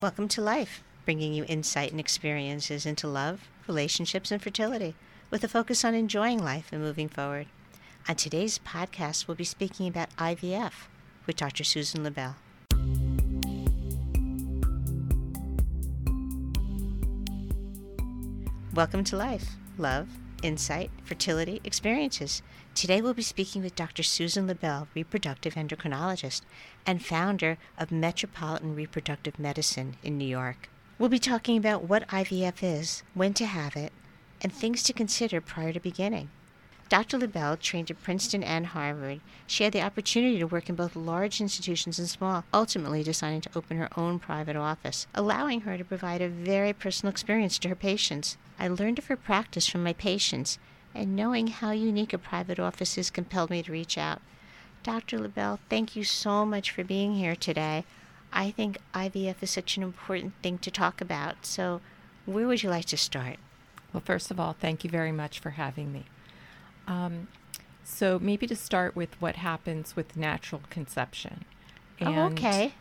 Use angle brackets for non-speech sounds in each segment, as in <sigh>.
Welcome to Life, bringing you insight and experiences into love, relationships, and fertility, with a focus on enjoying life and moving forward. On today's podcast, we'll be speaking about IVF with Dr. Susan Lobel. Welcome to Life, love, insight, fertility, experiences. Today we'll be speaking with Dr. Susan Lobel, reproductive endocrinologist and founder of Metropolitan Reproductive Medicine in New York. We'll be talking about what IVF is, when to have it, and things to consider prior to beginning. Dr. Lobel trained at Princeton and Harvard. She had the opportunity to work in both large institutions and small, ultimately deciding to open her own private office, allowing her to provide a very personal experience to her patients. I learned of her practice from my patients and knowing how unique a private office is compelled me to reach out. Dr. Lobel, thank you so much for being here today. I think IVF is such an important thing to talk about. So, where would you like to start? Well, first of all, thank you very much for having me. Um, so, maybe to start with what happens with natural conception. And oh, okay.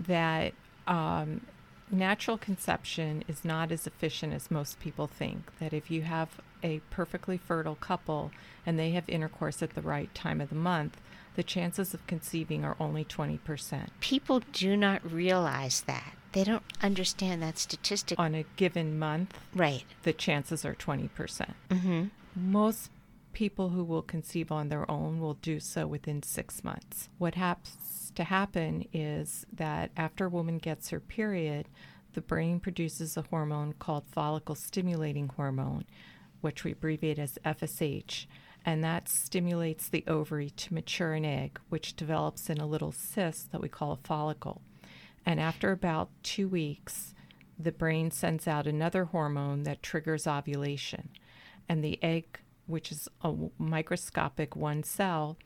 That um, natural conception is not as efficient as most people think. That if you have a perfectly fertile couple and they have intercourse at the right time of the month, the chances of conceiving are only 20%. People do not realize that. They don't understand that statistic. On a given month, right. the chances are 20%. percent mm-hmm. Most people who will conceive on their own will do so within six months. What happens to happen is that after a woman gets her period, the brain produces a hormone called follicle stimulating hormone, which we abbreviate as FSH, and that stimulates the ovary to mature an egg, which develops in a little cyst that we call a follicle. And after about two weeks, the brain sends out another hormone that triggers ovulation. And the egg, which is a microscopic one cell,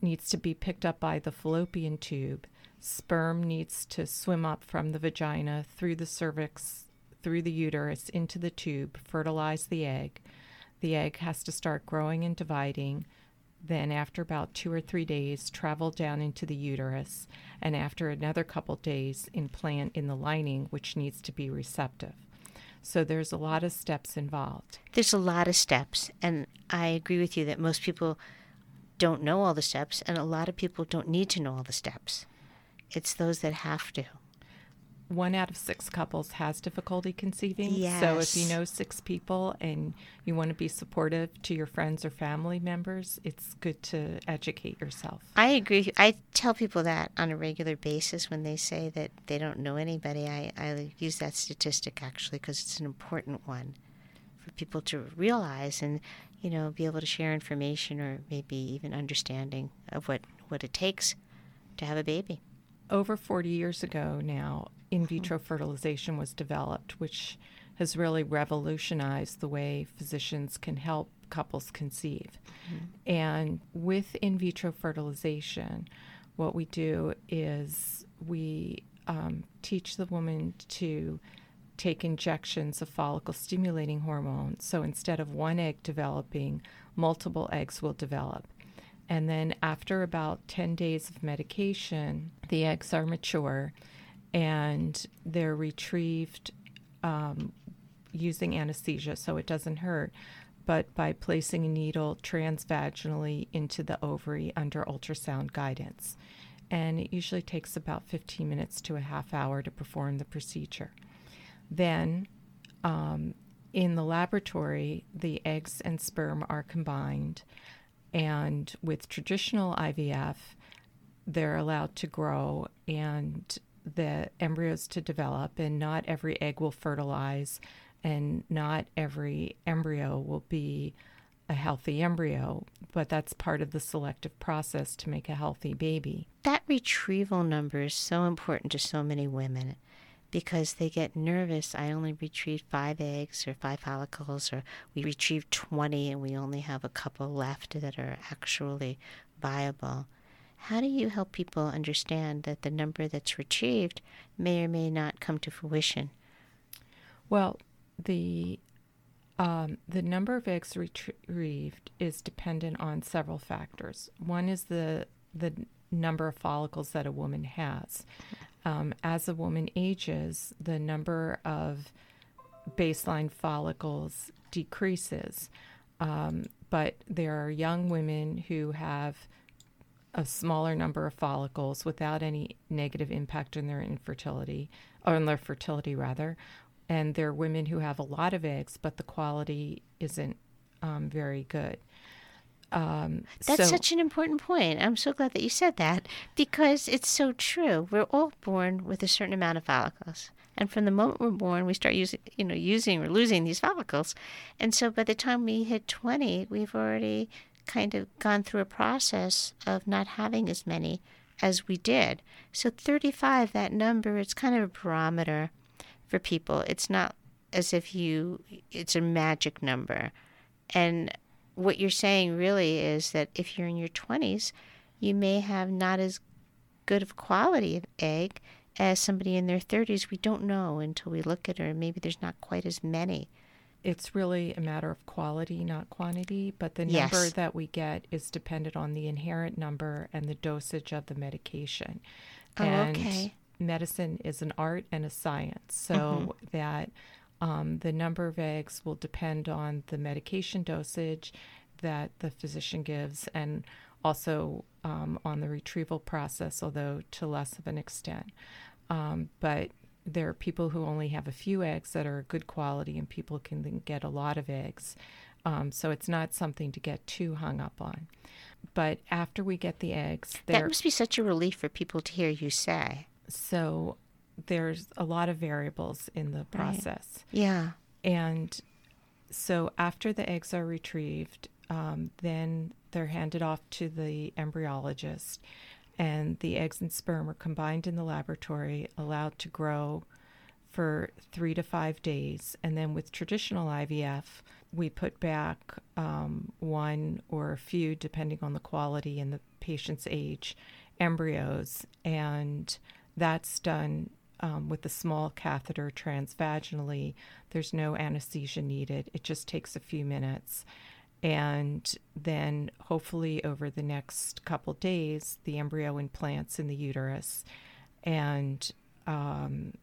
needs to be picked up by the fallopian tube. Sperm needs to swim up from the vagina through the cervix through the uterus into the tube, fertilize the egg. The egg has to start growing and dividing. Then, after about two or three days, travel down into the uterus, and after another couple days, implant in the lining, which needs to be receptive. So, there's a lot of steps involved. There's a lot of steps, and I agree with you that most people don't know all the steps, and a lot of people don't need to know all the steps. It's those that have to one out of six couples has difficulty conceiving. Yes. So if you know six people and you want to be supportive to your friends or family members, it's good to educate yourself. I agree. I tell people that on a regular basis when they say that they don't know anybody. I, I use that statistic actually because it's an important one for people to realize and you know be able to share information or maybe even understanding of what what it takes to have a baby over 40 years ago now, in mm-hmm. vitro fertilization was developed, which has really revolutionized the way physicians can help couples conceive. Mm-hmm. And with in vitro fertilization, what we do is we um, teach the woman to take injections of follicle stimulating hormone. So instead of one egg developing, multiple eggs will develop. And then after about 10 days of medication, the eggs are mature and they're retrieved um, using anesthesia so it doesn't hurt, but by placing a needle transvaginally into the ovary under ultrasound guidance. And it usually takes about 15 minutes to a half hour to perform the procedure. Then, um, in the laboratory, the eggs and sperm are combined and with traditional IVF, they're allowed to grow and the embryos to develop, and not every egg will fertilize, and not every embryo will be a healthy embryo, but that's part of the selective process to make a healthy baby. That retrieval number is so important to so many women because they get nervous. I only retrieved five eggs or five follicles, or we retrieved 20 and we only have a couple left that are actually viable. How do you help people understand that the number that's retrieved may or may not come to fruition? Well, the um, the number of eggs retrieved is dependent on several factors. One is the the number of follicles that a woman has. um, as a woman ages, the number of baseline follicles decreases. Um, but there are young women who have a smaller number of follicles without any negative impact on their infertility, or on their fertility rather. And there are women who have a lot of eggs, but the quality isn't um, very good. Um, That's so, such an important point. I'm so glad that you said that because it's so true. We're all born with a certain amount of follicles. And from the moment we're born, we start using, you know, using or losing these follicles. And so by the time we hit 20, we've already kind of gone through a process of not having as many as we did. So 35, that number, it's kind of a barometer for people. It's not as if you, it's a magic number. And what you're saying really is that if you're in your 20s, you may have not as good of quality of egg as somebody in their 30s. We don't know until we look at her. Maybe there's not quite as many. It's really a matter of quality, not quantity, but the yes. number that we get is dependent on the inherent number and the dosage of the medication. Oh, and okay. medicine is an art and a science, so mm-hmm. that um, the number of eggs will depend on the medication dosage that the physician gives and also um, on the retrieval process, although to less of an extent. Um, but there are people who only have a few eggs that are good quality, and people can get a lot of eggs. Um, so it's not something to get too hung up on. But after we get the eggs, that must be such a relief for people to hear you say. So there's a lot of variables in the process. Right. Yeah. And so after the eggs are retrieved, um, then they're handed off to the embryologist, and the eggs and sperm are combined in the laboratory, allowed to grow for three to five days. And then with traditional IVF, we put back um, one or a few, depending on the quality and the patient's age, embryos. And that's done um, with a small catheter transvaginally. There's no anesthesia needed, it just takes a few minutes. And then, hopefully, over the next couple days, the embryo implants in the uterus. And um,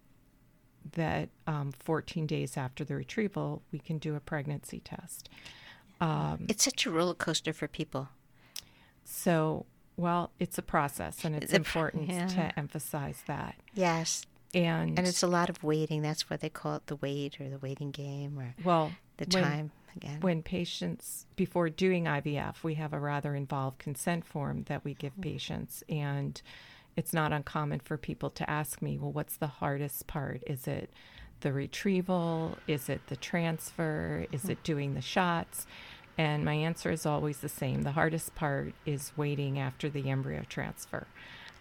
that um, 14 days after the retrieval, we can do a pregnancy test. Um, it's such a roller coaster for people. So, well, it's a process, and it's, important yeah. to emphasize that. Yes. And, and it's a lot of waiting. That's why they call it the wait or the waiting game or well, the time again. When patients, before doing IVF, we have a rather involved consent form that we give mm-hmm. patients. And it's not uncommon for people to ask me, well, what's the hardest part? Is it the retrieval? Is it the transfer? Is mm-hmm. it doing the shots? And my answer is always the same. The hardest part is waiting after the embryo transfer.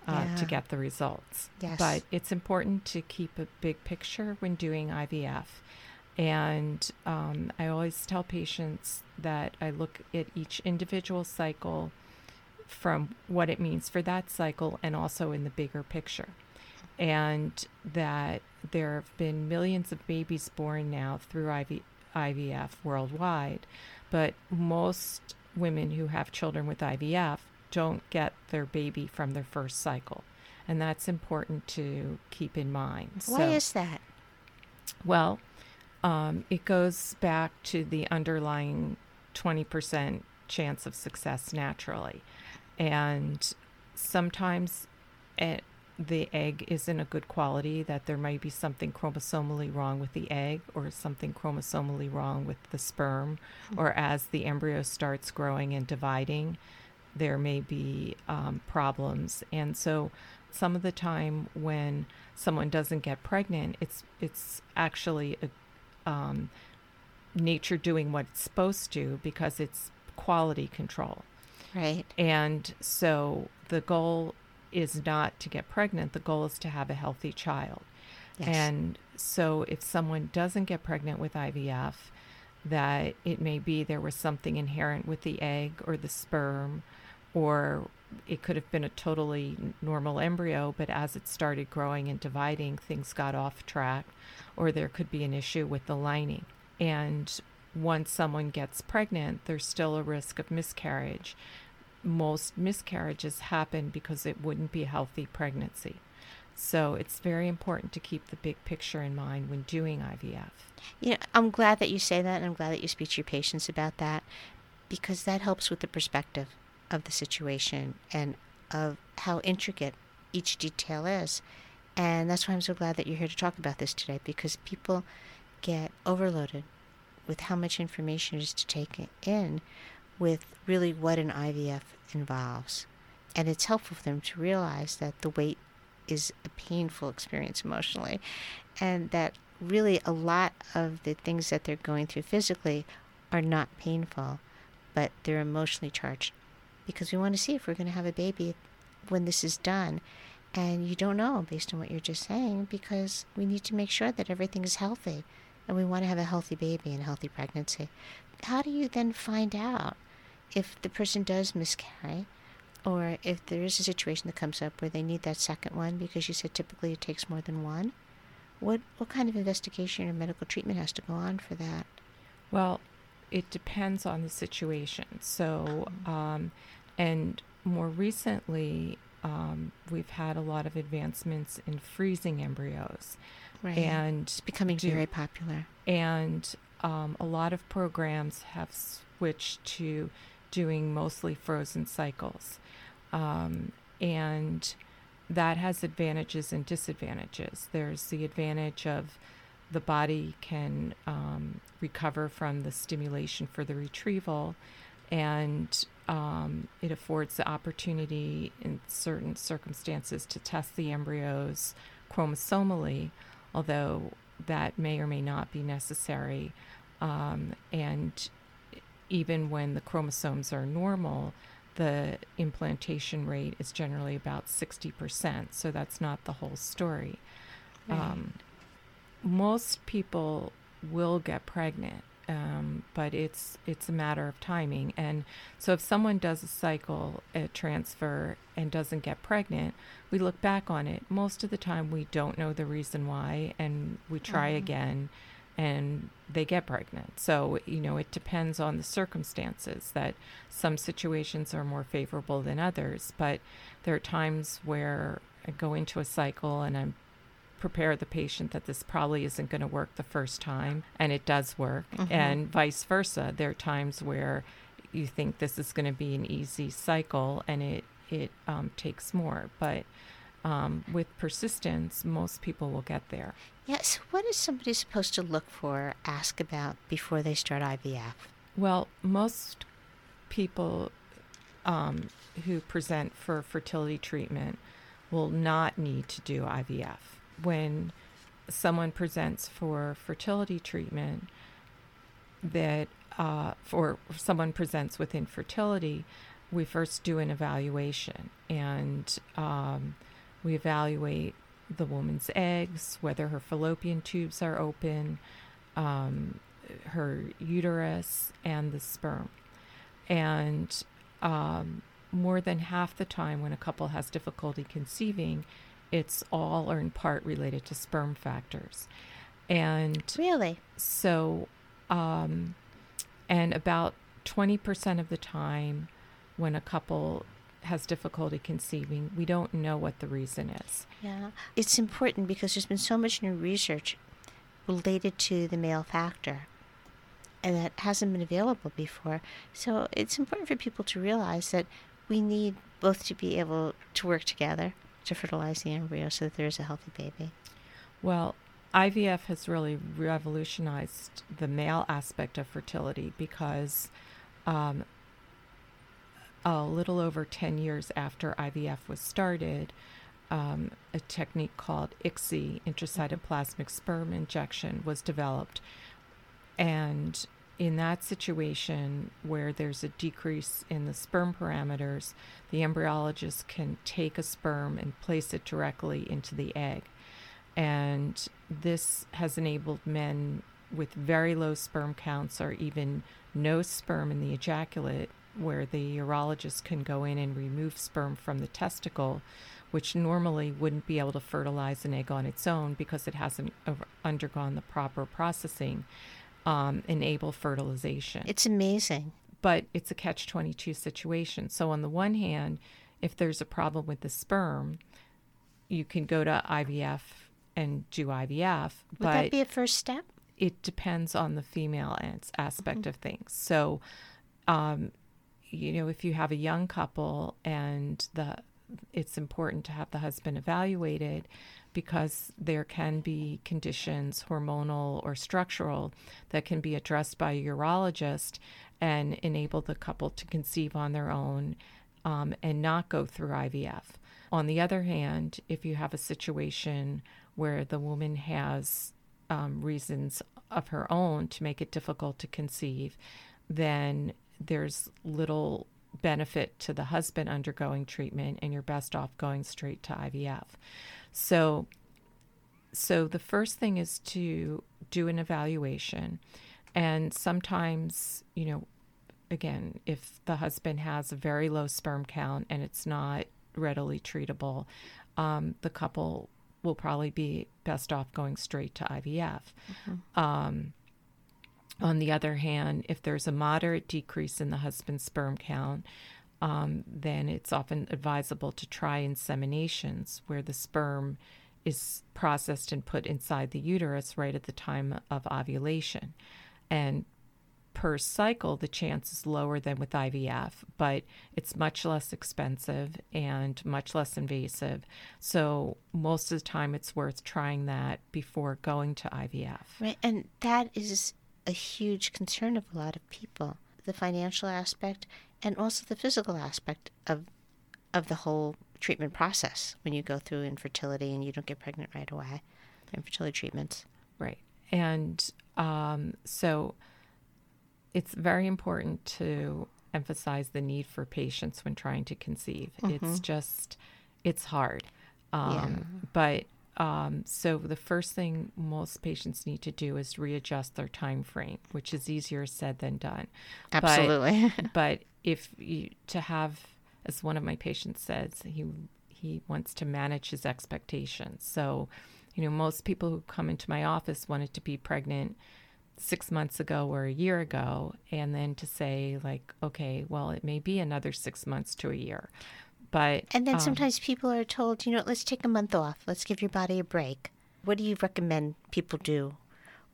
Uh, yeah. to get the results. Yes. But it's important to keep a big picture when doing IVF. And um, I always tell patients that I look at each individual cycle from what it means for that cycle and also in the bigger picture. And that there have been millions of babies born now through IV, IVF worldwide, but most women who have children with IVF don't get their baby from their first cycle. And that's important to keep in mind. Why so, is that? Well, um, it goes back to the underlying 20% chance of success naturally. And sometimes it, the egg isn't a good quality, that there might be something chromosomally wrong with the egg or something chromosomally wrong with the sperm, mm-hmm. or as the embryo starts growing and dividing, there may be um, problems. And so some of the time when someone doesn't get pregnant, it's it's actually a um, nature doing what it's supposed to because it's quality control. Right. And so the goal is not to get pregnant, the goal is to have a healthy child. Yes. And so if someone doesn't get pregnant with IVF, that it may be there was something inherent with the egg or the sperm, or it could have been a totally normal embryo, but as it started growing and dividing, things got off track or there could be an issue with the lining. And once someone gets pregnant, there's still a risk of miscarriage. Most miscarriages happen because it wouldn't be a healthy pregnancy. So it's very important to keep the big picture in mind when doing IVF. You know, I'm glad that you say that, and I'm glad that you speak to your patients about that because that helps with the perspective of the situation and of how intricate each detail is. And that's why I'm so glad that you're here to talk about this today because people get overloaded with how much information is to take in with really what an IVF involves. And it's helpful for them to realize that the wait is a painful experience emotionally and that really a lot of the things that they're going through physically are not painful, but they're emotionally charged because we want to see if we're going to have a baby when this is done. And you don't know based on what you're just saying because we need to make sure that everything is healthy and we want to have a healthy baby and a healthy pregnancy. How do you then find out if the person does miscarry or if there is a situation that comes up where they need that second one because you said typically it takes more than one? What, what kind of investigation or medical treatment has to go on for that? Well, it depends on the situation. So, Oh. um, and more recently, um, we've had a lot of advancements in freezing embryos, Right. and it's becoming do- very popular. and um, a lot of programs have switched to doing mostly frozen cycles, um, and that has advantages and disadvantages. There's the advantage of the body can um, recover from the stimulation for the retrieval, and um, it affords the opportunity in certain circumstances to test the embryos chromosomally, although that may or may not be necessary. Um, and even when the chromosomes are normal, the implantation rate is generally about 60%, so that's not the whole story. Um, most people will get pregnant, um, but it's it's a matter of timing. And so, if someone does a cycle, a transfer, and doesn't get pregnant, we look back on it. Most of the time, we don't know the reason why, and we try Mhm. again, and they get pregnant. So you know, it depends on the circumstances. That some situations are more favorable than others, but there are times where I go into a cycle and I'm prepare the patient that this probably isn't going to work the first time and it does work Mhm. and vice versa there are times where you think this is going to be an easy cycle and it it um, takes more but um, with persistence most people will get there Yeah, so what is somebody supposed to look for, ask about before they start IVF? Well, most people um, who present for fertility treatment will not need to do IVF. When someone presents for fertility treatment, that uh, for someone presents with infertility, we first do an evaluation and um, we evaluate the woman's eggs, whether her fallopian tubes are open, um, her uterus, and the sperm. And um, more than half the time, when a couple has difficulty conceiving, it's all or in part related to sperm factors. And Really? so, um, and about 20% of the time, when a couple has difficulty conceiving, we don't know what the reason is. Yeah. It's important because there's been so much new research related to the male factor and that hasn't been available before. So it's important for people to realize that we need both to be able to work together to fertilize the embryo so that there is a healthy baby. Well, IVF has really revolutionized the male aspect of fertility because um, a little over 10 years after IVF was started, um, a technique called ICSI, intracytoplasmic sperm injection, was developed. And in that situation where there's a decrease in the sperm parameters, the embryologist can take a sperm and place it directly into the egg. And this has enabled men with very low sperm counts or even no sperm in the ejaculate, where the urologist can go in and remove sperm from the testicle, which normally wouldn't be able to fertilize an egg on its own because it hasn't undergone the proper processing, um, enable fertilization It's amazing. but it's a catch 22 situation. So, on the one hand, if there's a problem with the sperm, you can go to IVF and do IVF, Would but that be a first step? it depends on the female aspect Mm-hmm. of things. So, um, you know, if you have a young couple and the it's important to have the husband evaluated because there can be conditions, hormonal or structural, that can be addressed by a urologist and enable the couple to conceive on their own um, and not go through IVF. On the other hand, if you have a situation where the woman has um, reasons of her own to make it difficult to conceive, then there's little benefit to the husband undergoing treatment, and you're best off going straight to IVF. So, so the first thing is to do an evaluation, and sometimes, you know, again, if the husband has a very low sperm count and it's not readily treatable, um, the couple will probably be best off going straight to IVF. Um, on the other hand, if there's a moderate decrease in the husband's sperm count, um, then it's often advisable to try inseminations where the sperm is processed and put inside the uterus right at the time of ovulation. And per cycle, the chance is lower than with IVF, but it's much less expensive and much less invasive. So, most of the time, it's worth trying that before going to IVF. Right, and that is a huge concern of a lot of people. The financial aspect and also the physical aspect of of the whole treatment process when you go through infertility and you don't get pregnant right away. Infertility treatments. Right. And um, so it's very important to emphasize the need for patience when trying to conceive. It's just, it's hard. Um, But um, so the first thing most patients need to do is readjust their time frame, which is easier said than done. But- Absolutely. <laughs> but if you to have as one of my patients says he he wants to manage his expectations so you know most people who come into my office wanted to be pregnant six months ago or a year ago and then to say like okay well it may be another six months to a year but and then um, sometimes people are told, you know, let's take a month off. Let's give your body a break. What do you recommend people do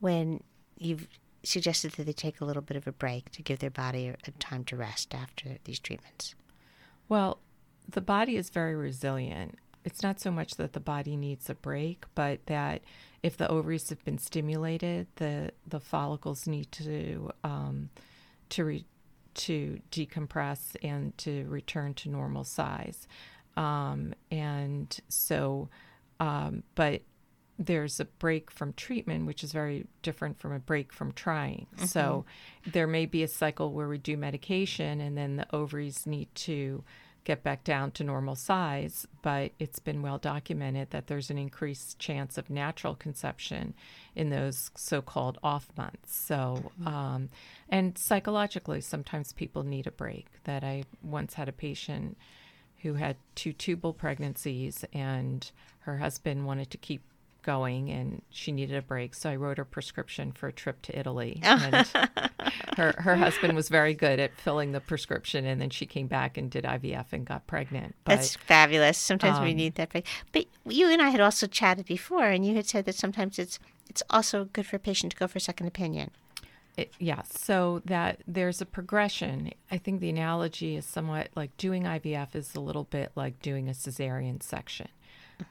when you've suggested that they take a little bit of a break to give their body a, a time to rest after these treatments? Well, the body is very resilient. It's not so much that the body needs a break, but that if the ovaries have been stimulated, the the follicles need to um, to re, to decompress and to return to normal size. Um, and so, um, but there's a break from treatment, which is very different from a break from trying. So there may be a cycle where we do medication and then the ovaries need to get back down to normal size, but it's been well documented that there's an increased chance of natural conception in those so called off months. So, um, and psychologically, sometimes people need a break. That I once had a patient who had two tubal pregnancies and her husband wanted to keep going and she needed a break so i wrote her prescription for a trip to italy <laughs> and her, her husband was very good at filling the prescription and then she came back and did ivf and got pregnant but That's fabulous. Sometimes we um, need that break. But you and I had also chatted before, and you had said that sometimes it's it's also good for a patient to go for a second opinion. It, yeah, so that there's a progression. I think the analogy is somewhat like doing IVF is a little bit like doing a cesarean section.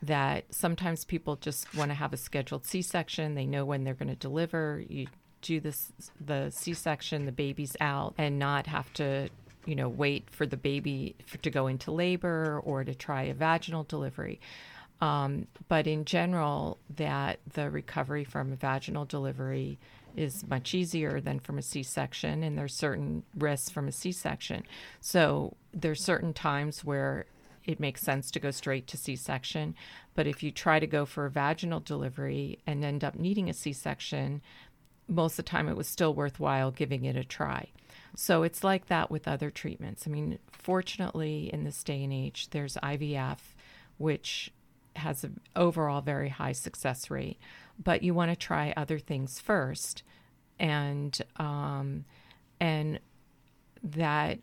That sometimes people just want to have a scheduled C-section. They know when they're going to deliver. You do this, the C-section, the baby's out, and not have to, you know, wait for the baby for, to go into labor or to try a vaginal delivery. Um, but in general, that the recovery from a vaginal delivery is much easier than from a C-section, and there's certain risks from a C-section. So there's certain times where it makes sense to go straight to C-section, but if you try to go for a vaginal delivery and end up needing a C-section, most of the time it was still worthwhile giving it a try. So it's like that with other treatments. I mean, fortunately, in this day and age, there's IVF, which has an overall very high success rate, but you want to try other things first, and um, and that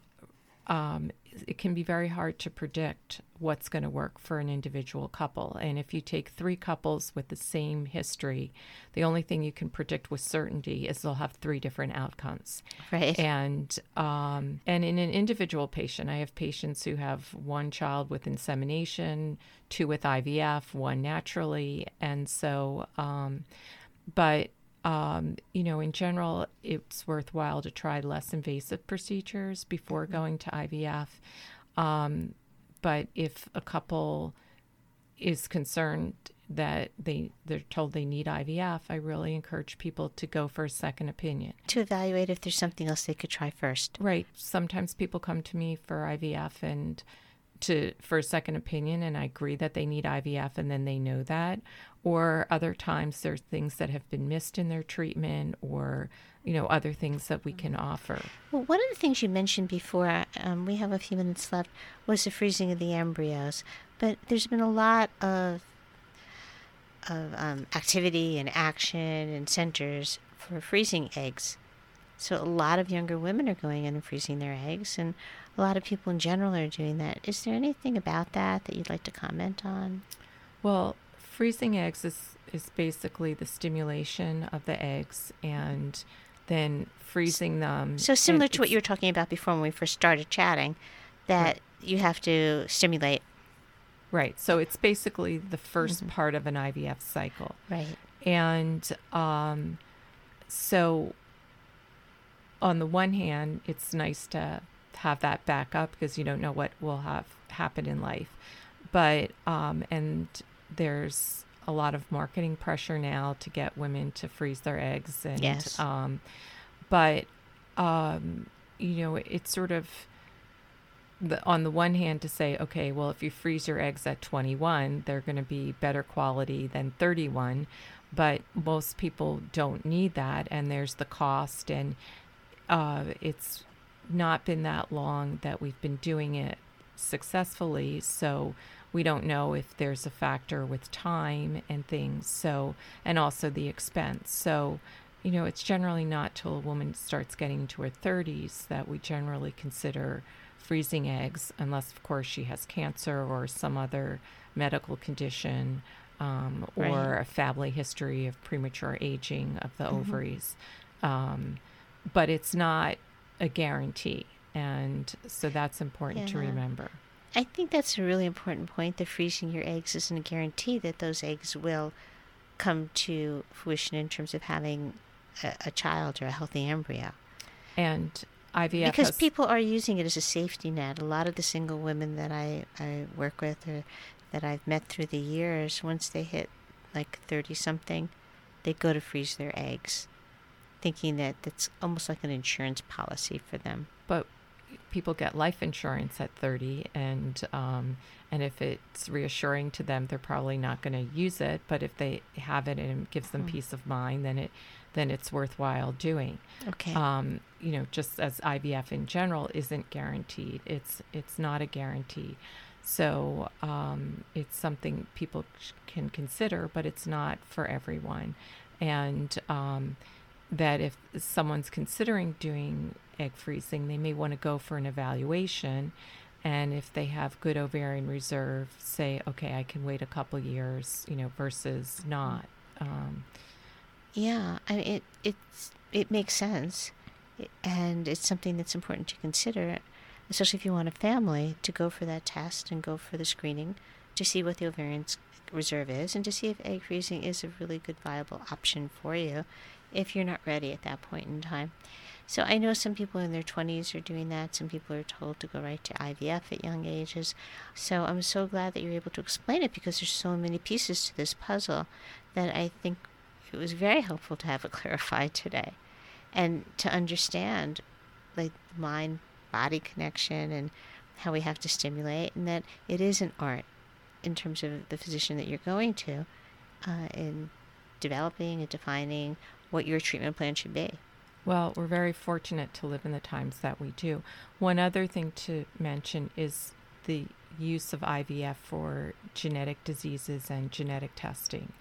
um, it can be very hard to predict what's going to work for an individual couple. And if you take three couples with the same history, the only thing you can predict with certainty is they'll have three different outcomes. Right. And um, and in an individual patient, I have patients who have one child with insemination, two with IVF, one naturally, and so. Um, but um, you know, in general, it's worthwhile to try less invasive procedures before mm-hmm. going to IVF. Um, but if a couple is concerned that they they're told they need IVF, I really encourage people to go for a second opinion to evaluate if there's something else they could try first. Right. Sometimes people come to me for IVF and to for a second opinion and I agree that they need IVF and then they know that or other times there's things that have been missed in their treatment or you know other things that we can offer. Well one of the things you mentioned before um, we have a few minutes left was the freezing of the embryos. But there's been a lot of of um, activity and action and centers for freezing eggs. So a lot of younger women are going in and freezing their eggs and a lot of people in general are doing that. Is there anything about that that you'd like to comment on? Well freezing eggs is, is basically the stimulation of the eggs and then freezing them. So similar to what you were talking about before when we first started chatting, that right. you have to stimulate. Right. So it's basically the 1st mm-hmm. part of an IVF cycle. Right. And um, so on the one hand, it's nice to have that backup because you don't know what will have happen in life. But um, and there's a lot of marketing pressure now to get women to freeze their eggs and yes. um, but um, you know it's sort of the, on the one hand to say okay well if you freeze your eggs at 21 they're going to be better quality than 31 but most people don't need that and there's the cost and uh, it's not been that long that we've been doing it successfully so we don't know if there's a factor with time and things. So, and also the expense. So, you know, it's generally not till a woman starts getting to her 30s that we generally consider freezing eggs, unless, of course, she has cancer or some other medical condition um, right. or a family history of premature aging of the mm-hmm. ovaries. Um, but it's not a guarantee. And so that's important yeah. to remember. I think that's a really important point. That freezing your eggs isn't a guarantee that those eggs will come to fruition in terms of having a, a child or a healthy embryo. And IVF because people are using it as a safety net. A lot of the single women that I, I work with or that I've met through the years, once they hit like 30 something, they go to freeze their eggs, thinking that that's almost like an insurance policy for them. But people get life insurance at 30 and um, and if it's reassuring to them they're probably not going to use it but if they have it and it gives them mm. peace of mind then it then it's worthwhile doing. Okay. Um, you know just as IVF in general isn't guaranteed it's it's not a guarantee. So um, it's something people can consider but it's not for everyone. And um, that if someone's considering doing egg freezing, they may want to go for an evaluation. And if they have good ovarian reserve, say, okay, I can wait a couple years, you know, versus not. Um, yeah, I mean, it it's it makes sense, and it's something that's important to consider, especially if you want a family to go for that test and go for the screening to see what the ovarian reserve is, and to see if egg freezing is a really good viable option for you, if you're not ready at that point in time. So I know some people in their 20s are doing that. Some people are told to go right to IVF at young ages. So I'm so glad that you're able to explain it because there's so many pieces to this puzzle that I think it was very helpful to have it <laughs> clarified today and to understand like mind body connection and how we have to stimulate and that it is an art in terms of the physician that you're going to uh, in developing and defining what your treatment plan should be. Well, we're very fortunate to live in the times that we do. One other thing to mention is the use of IVF for genetic diseases and genetic testing.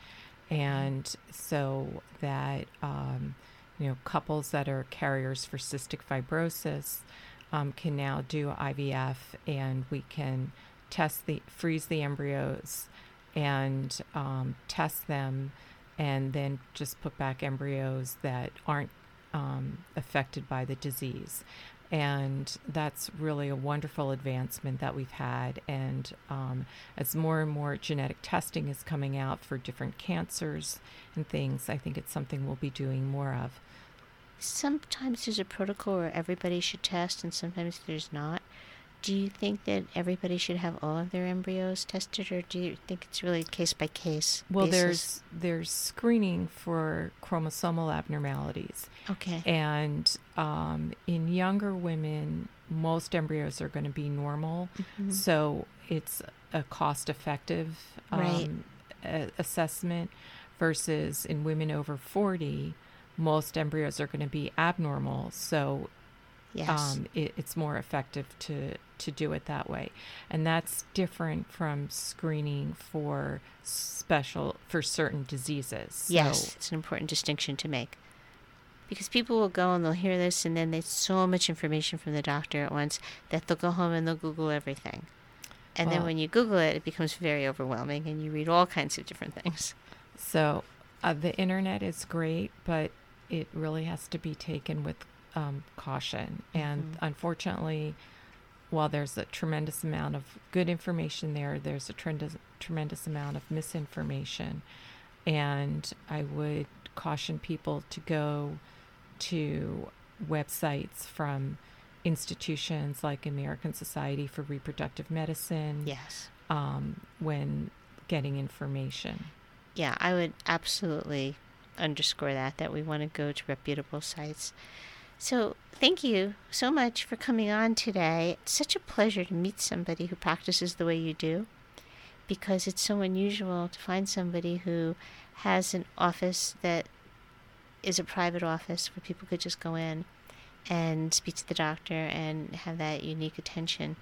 And so that, um, you know, couples that are carriers for cystic fibrosis um, can now do IVF, and we can test the freeze the embryos and um, test them, and then just put back embryos that aren't um, affected by the disease. And that's really a wonderful advancement that we've had. And um, as more and more genetic testing is coming out for different cancers and things, I think it's something we'll be doing more of. Sometimes there's a protocol where everybody should test, and sometimes there's not. Do you think that everybody should have all of their embryos tested, or do you think it's really case by case? Well, basis? there's there's screening for chromosomal abnormalities, okay, and um, in younger women, most embryos are going to be normal, Mhm. so it's a cost-effective um, Right. a- assessment. Versus in women over forty, most embryos are going to be abnormal, so yes, um, it, it's more effective to to do it that way, and that's different from screening for special for certain diseases. yes, So, it's an important distinction to make. Because people will go and they'll hear this, and then there's so much information from the doctor at once that they'll go home and they'll Google everything. And then when you Google it, it becomes very overwhelming, and you read all kinds of different things. so uh, the internet is great, but it really has to be taken with um, caution. And Mhm. unfortunately, while there's a tremendous amount of good information there, there's a tremendous tremendous amount of misinformation. And I would caution people to go to websites from institutions like American Society for Reproductive Medicine Yes. um, when getting information. Yeah, I would absolutely underscore that, that we want to go to reputable sites. So, thank you so much for coming on today. It's such a pleasure to meet somebody who practices the way you do because it's so unusual to find somebody who has an office that is a private office where people could just go in and speak to the doctor and have that unique attention.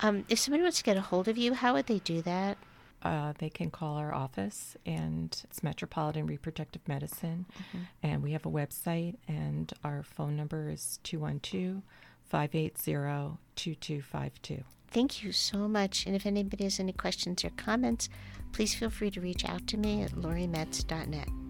Um, if somebody wants to get a hold of you, how would they do that? Uh, they can call our office, and it's Metropolitan Reproductive Medicine. And we have a website, and our phone number is 212 580 2252. Thank you so much. And if anybody has any questions or comments, please feel free to reach out to me at lauriemetz.net.